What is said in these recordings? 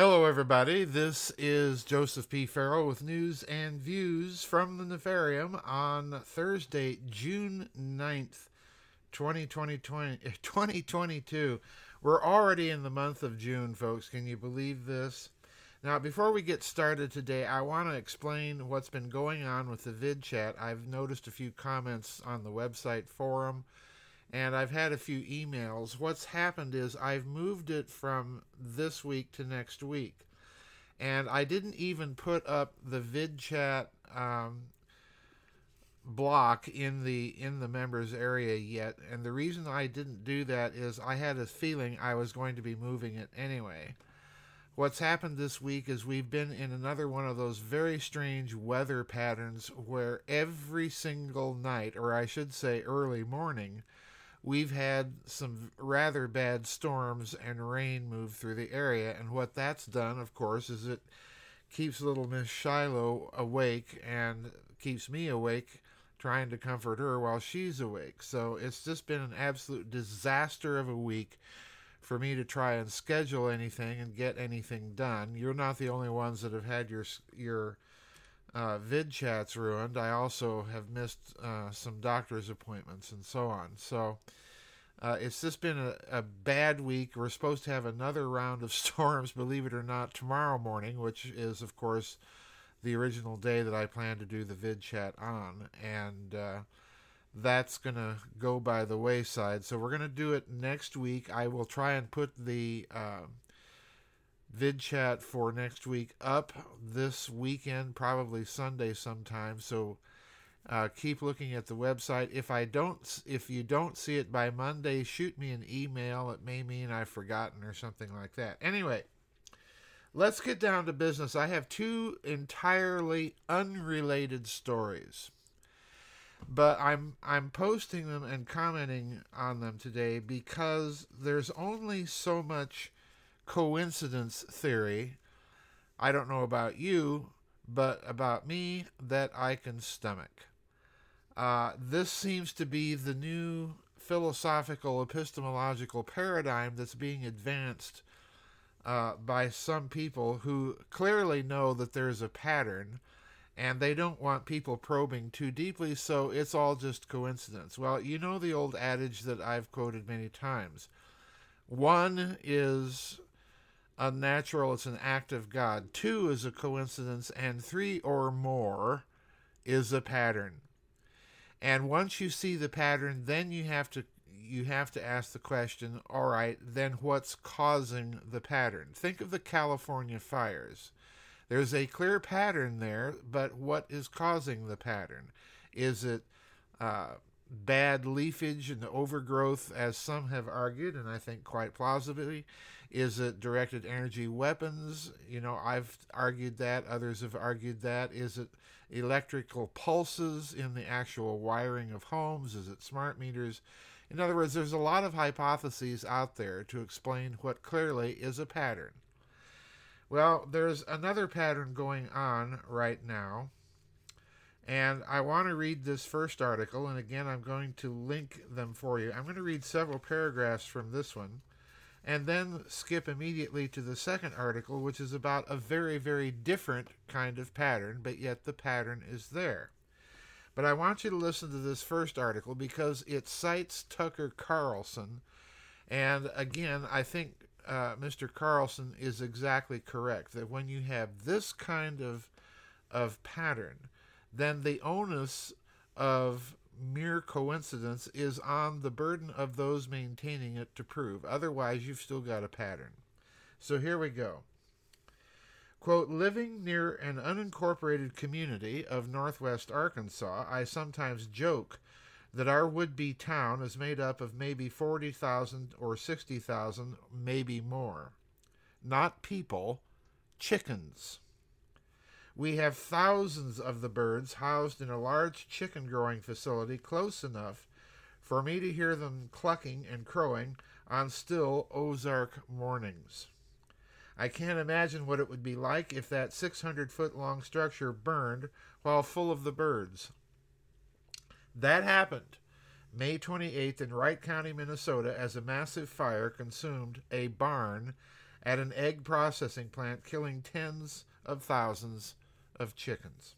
Hello, everybody. This is Joseph P. Farrell with news and views from the Nefarium on Thursday, June 9th, 2022. Eh, We're already in the month of June, folks. Can you believe this? Now, before we get started today, I want to explain what's been going on with the vid chat. I've noticed a few comments on the website forum and I've had a few emails. What's happened is I've moved it from this week to next week, and I didn't even put up the vid chat um, block in the in the members area yet. And the reason I didn't do that is I had a feeling I was going to be moving it anyway. What's happened this week is we've been in another one of those very strange weather patterns where every single night, or I should say early morning, we've had some rather bad storms and rain move through the area. And what that's done, of course, is it keeps little Miss Shiloh awake and keeps me awake trying to comfort her while she's awake. So it's just been an absolute disaster of a week for me to try and schedule anything and get anything done. You're not the only ones that have had your your uh, vid chats ruined. I also have missed uh, some doctor's appointments and so on. So uh, it's just been a, a, bad week. We're supposed to have another round of storms, believe it or not, tomorrow morning, which is, of course, the original day that I plan to do the vid chat on. And uh, that's going to go by the wayside. So we're going to do it next week. I will try and put the uh, vid chat for next week up this weekend, probably Sunday sometime. So uh, keep looking at the website. If I don't, if you don't see it by Monday, shoot me an email. It may mean I've forgotten or something like that. Anyway, let's get down to business. I have two entirely unrelated stories but I'm I'm posting them and commenting on them today because there's only so much coincidence theory. I don't know about you, but about me that I can stomach. Uh, this seems to be the new philosophical epistemological paradigm that's being advanced uh, by some people who clearly know that there's a pattern and they don't want people probing too deeply, so it's all just coincidence. Well, you know the old adage that I've quoted many times one is unnatural, it's an act of God. Two is a coincidence, and three or more is a pattern. And once you see the pattern, then you have to you have to ask the question, all right, then what's causing the pattern? Think of the California fires. There's a clear pattern there, but what is causing the pattern? Is it uh, bad leafage and overgrowth, as some have argued, and I think quite plausibly? Is it directed energy weapons? You know, I've argued that, others have argued that. Is it electrical pulses in the actual wiring of homes? Is it smart meters? In other words, there's a lot of hypotheses out there to explain what clearly is a pattern. Well, there's another pattern going on right now and I want to read this first article, and again, I'm going to link them for you. I'm going to read several paragraphs from this one, and then skip immediately to the second article, which is about a very, very different kind of pattern, but yet the pattern is there. But I want you to listen to this first article because it cites Tucker Carlson. And again, I think uh, Mr. Carlson is exactly correct that when you have this kind of, of pattern, then the onus of mere coincidence is on the burden of those maintaining it to prove. Otherwise, you've still got a pattern. So here we go. Quote, living near an unincorporated community of northwest Arkansas, I sometimes joke that our would be town is made up of maybe 40,000 or 60,000, maybe more. Not people, chickens. We have thousands of the birds housed in a large chicken growing facility close enough for me to hear them clucking and crowing on still Ozark mornings. I can't imagine what it would be like if that 600 foot long structure burned while full of the birds. That happened May 28th in Wright County, Minnesota, as a massive fire consumed a barn at an egg processing plant, killing tens of thousands of chickens.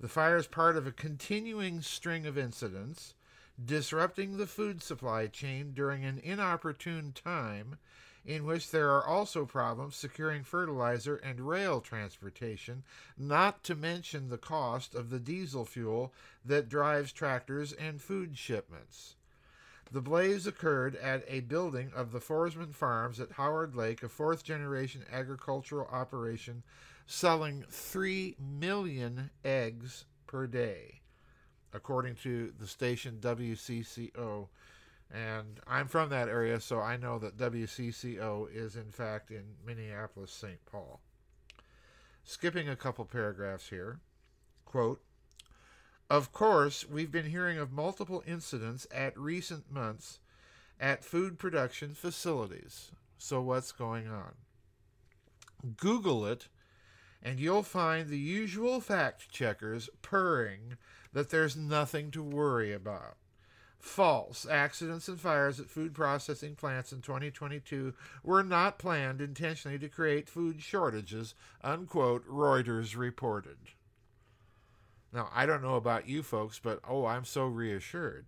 The fire is part of a continuing string of incidents disrupting the food supply chain during an inopportune time in which there are also problems securing fertilizer and rail transportation, not to mention the cost of the diesel fuel that drives tractors and food shipments. The blaze occurred at a building of the Forsman Farms at Howard Lake, a fourth generation agricultural operation selling 3 million eggs per day, according to the station WCCO and I'm from that area, so I know that WCCO is in fact in Minneapolis, St. Paul. Skipping a couple paragraphs here. Quote, of course, we've been hearing of multiple incidents at recent months at food production facilities. So, what's going on? Google it, and you'll find the usual fact checkers purring that there's nothing to worry about. False. Accidents and fires at food processing plants in 2022 were not planned intentionally to create food shortages, unquote, Reuters reported. Now, I don't know about you folks, but oh, I'm so reassured.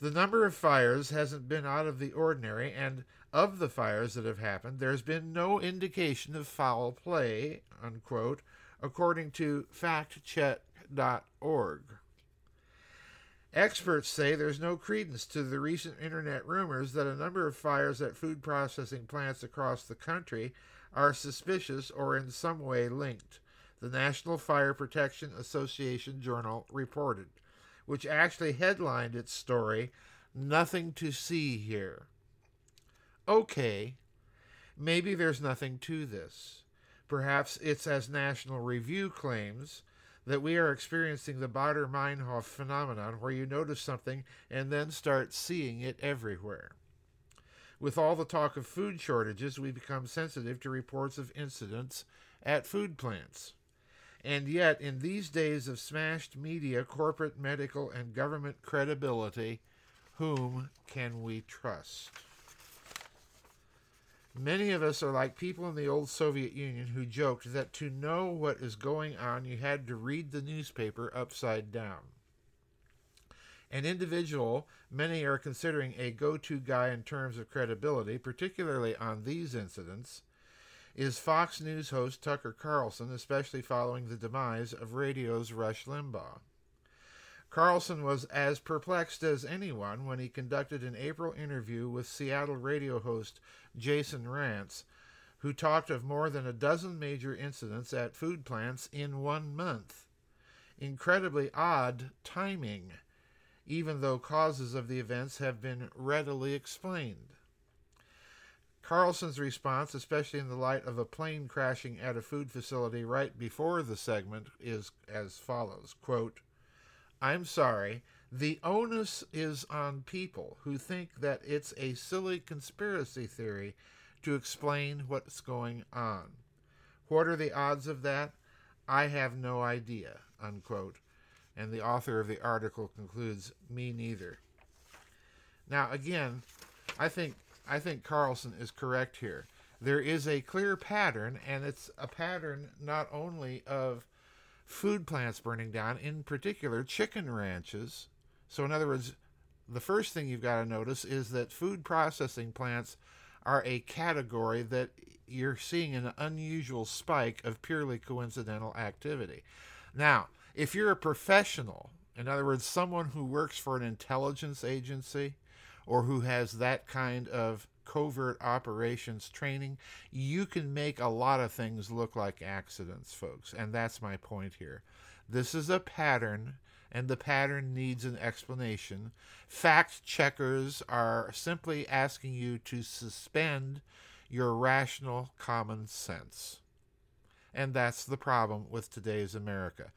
The number of fires hasn't been out of the ordinary, and of the fires that have happened, there's been no indication of foul play, unquote, according to factcheck.org. Experts say there's no credence to the recent internet rumors that a number of fires at food processing plants across the country are suspicious or in some way linked, the National Fire Protection Association Journal reported, which actually headlined its story, Nothing to See Here. Okay, maybe there's nothing to this. Perhaps it's as National Review claims that we are experiencing the Baader Meinhof phenomenon where you notice something and then start seeing it everywhere. With all the talk of food shortages, we become sensitive to reports of incidents at food plants. And yet, in these days of smashed media, corporate, medical, and government credibility, whom can we trust? Many of us are like people in the old Soviet Union who joked that to know what is going on, you had to read the newspaper upside down. An individual many are considering a go to guy in terms of credibility, particularly on these incidents, is Fox News host Tucker Carlson, especially following the demise of radio's Rush Limbaugh. Carlson was as perplexed as anyone when he conducted an April interview with Seattle radio host Jason Rantz, who talked of more than a dozen major incidents at food plants in one month. Incredibly odd timing, even though causes of the events have been readily explained. Carlson's response, especially in the light of a plane crashing at a food facility right before the segment, is as follows quote, I'm sorry. The onus is on people who think that it's a silly conspiracy theory to explain what's going on. What are the odds of that? I have no idea. Unquote. And the author of the article concludes, Me neither. Now again, I think I think Carlson is correct here. There is a clear pattern, and it's a pattern not only of food plants burning down, in particular chicken ranches. So, in other words, the first thing you've got to notice is that food processing plants are a category that you're seeing an unusual spike of purely coincidental activity. Now, if you're a professional, in other words, someone who works for an intelligence agency or who has that kind of covert operations training, you can make a lot of things look like accidents, folks. And that's my point here. This is a pattern, and the pattern needs an explanation. Fact checkers are simply asking you to suspend your rational common sense. And that's the problem with today's America.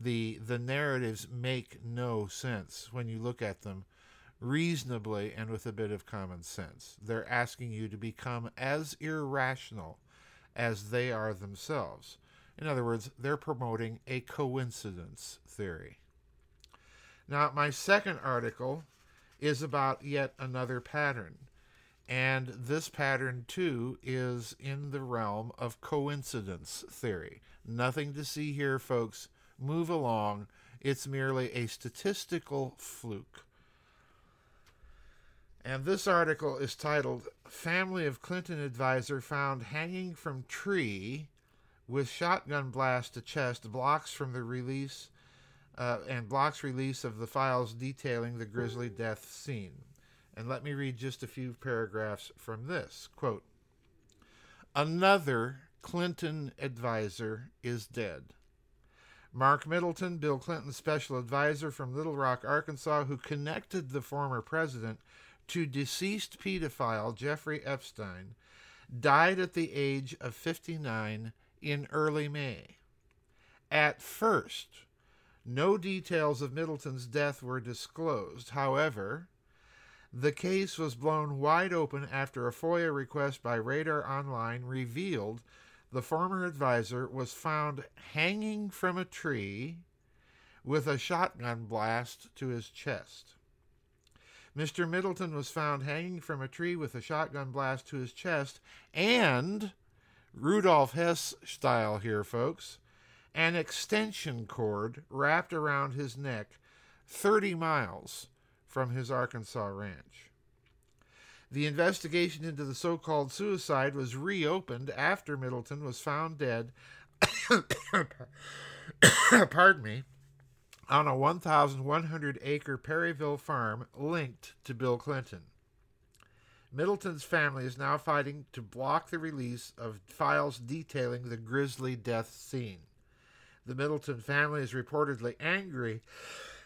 The, the narratives make no sense when you look at them reasonably and with a bit of common sense. They're asking you to become as irrational as they are themselves. In other words, they're promoting a coincidence theory. Now, my second article is about yet another pattern. And this pattern, too, is in the realm of coincidence theory. Nothing to see here, folks. Move along. It's merely a statistical fluke. And this article is titled Family of Clinton Advisor Found Hanging from Tree with Shotgun Blast to Chest Blocks from the Release uh, and blocks release of the files detailing the grisly death scene. And let me read just a few paragraphs from this. Quote Another Clinton advisor is dead. Mark Middleton, Bill Clinton's special advisor from Little Rock, Arkansas, who connected the former president to deceased pedophile Jeffrey Epstein, died at the age of 59 in early May. At first, no details of Middleton's death were disclosed. However, the case was blown wide open after a FOIA request by Radar Online revealed the former advisor was found hanging from a tree with a shotgun blast to his chest. Mr. Middleton was found hanging from a tree with a shotgun blast to his chest and, Rudolf Hess style here, folks, an extension cord wrapped around his neck 30 miles from his Arkansas ranch. The investigation into the so called suicide was reopened after Middleton was found dead, pardon me, on a 1,100 acre Perryville farm linked to Bill Clinton. Middleton's family is now fighting to block the release of files detailing the grisly death scene. The Middleton family is reportedly angry,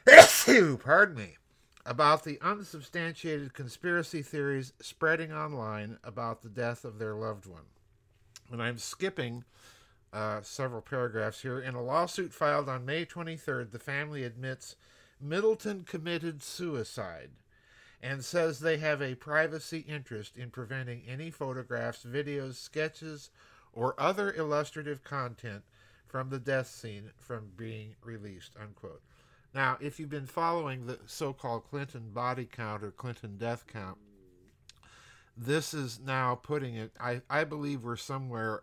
pardon me, about the unsubstantiated conspiracy theories spreading online about the death of their loved one. And I'm skipping uh, several paragraphs here. In a lawsuit filed on May 23rd, the family admits Middleton committed suicide and says they have a privacy interest in preventing any photographs, videos, sketches, or other illustrative content from the death scene from being released. Unquote. Now, if you've been following the so called Clinton body count or Clinton death count, this is now putting it, I, I believe we're somewhere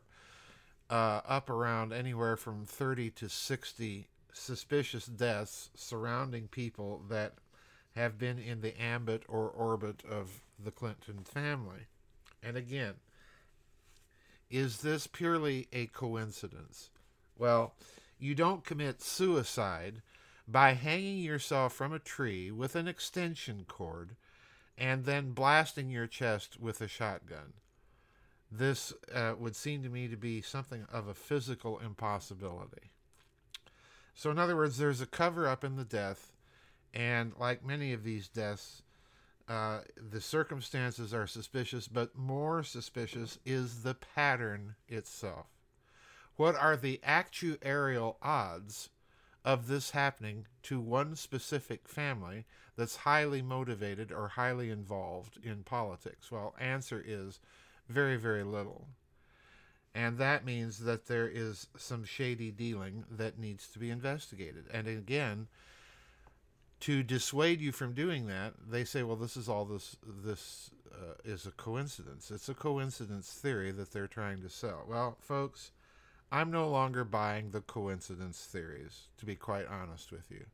uh, up around anywhere from 30 to 60 suspicious deaths surrounding people that have been in the ambit or orbit of the Clinton family. And again, is this purely a coincidence? Well, you don't commit suicide by hanging yourself from a tree with an extension cord and then blasting your chest with a shotgun. This uh, would seem to me to be something of a physical impossibility. So, in other words, there's a cover up in the death, and like many of these deaths, uh, the circumstances are suspicious, but more suspicious is the pattern itself. What are the actuarial odds of this happening to one specific family that's highly motivated or highly involved in politics? Well, answer is very, very little. And that means that there is some shady dealing that needs to be investigated. And again, to dissuade you from doing that, they say, "Well, this is all this this uh, is a coincidence. It's a coincidence theory that they're trying to sell." Well, folks, I'm no longer buying the coincidence theories, to be quite honest with you.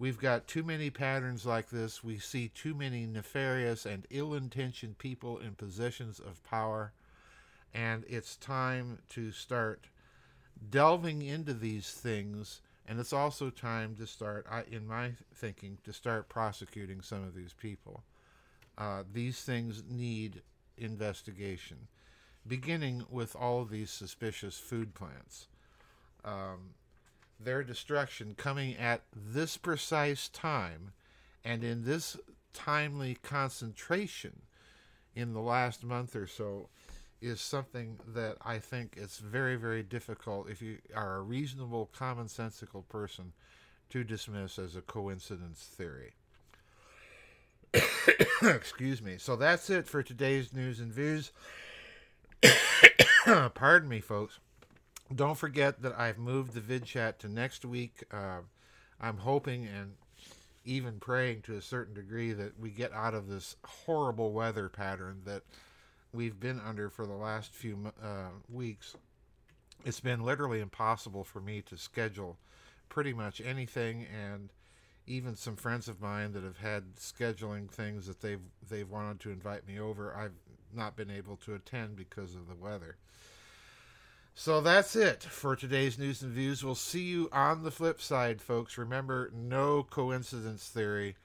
We've got too many patterns like this. We see too many nefarious and ill intentioned people in positions of power. And it's time to start delving into these things. And it's also time to start, in my thinking, to start prosecuting some of these people. Uh, these things need investigation beginning with all of these suspicious food plants. Um, their destruction coming at this precise time and in this timely concentration in the last month or so is something that I think it's very, very difficult if you are a reasonable, commonsensical person to dismiss as a coincidence theory. Excuse me. So that's it for today's news and views. Pardon me, folks. Don't forget that I've moved the vid chat to next week. Uh, I'm hoping and even praying to a certain degree that we get out of this horrible weather pattern that we've been under for the last few uh, weeks. It's been literally impossible for me to schedule pretty much anything, and even some friends of mine that have had scheduling things that they've they've wanted to invite me over, I've not been able to attend because of the weather. So that's it for today's news and views. We'll see you on the flip side, folks. Remember, no coincidence theory.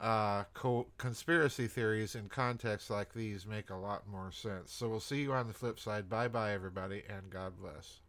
Uh, co- conspiracy theories in contexts like these make a lot more sense. So we'll see you on the flip side. Bye bye, everybody, and God bless.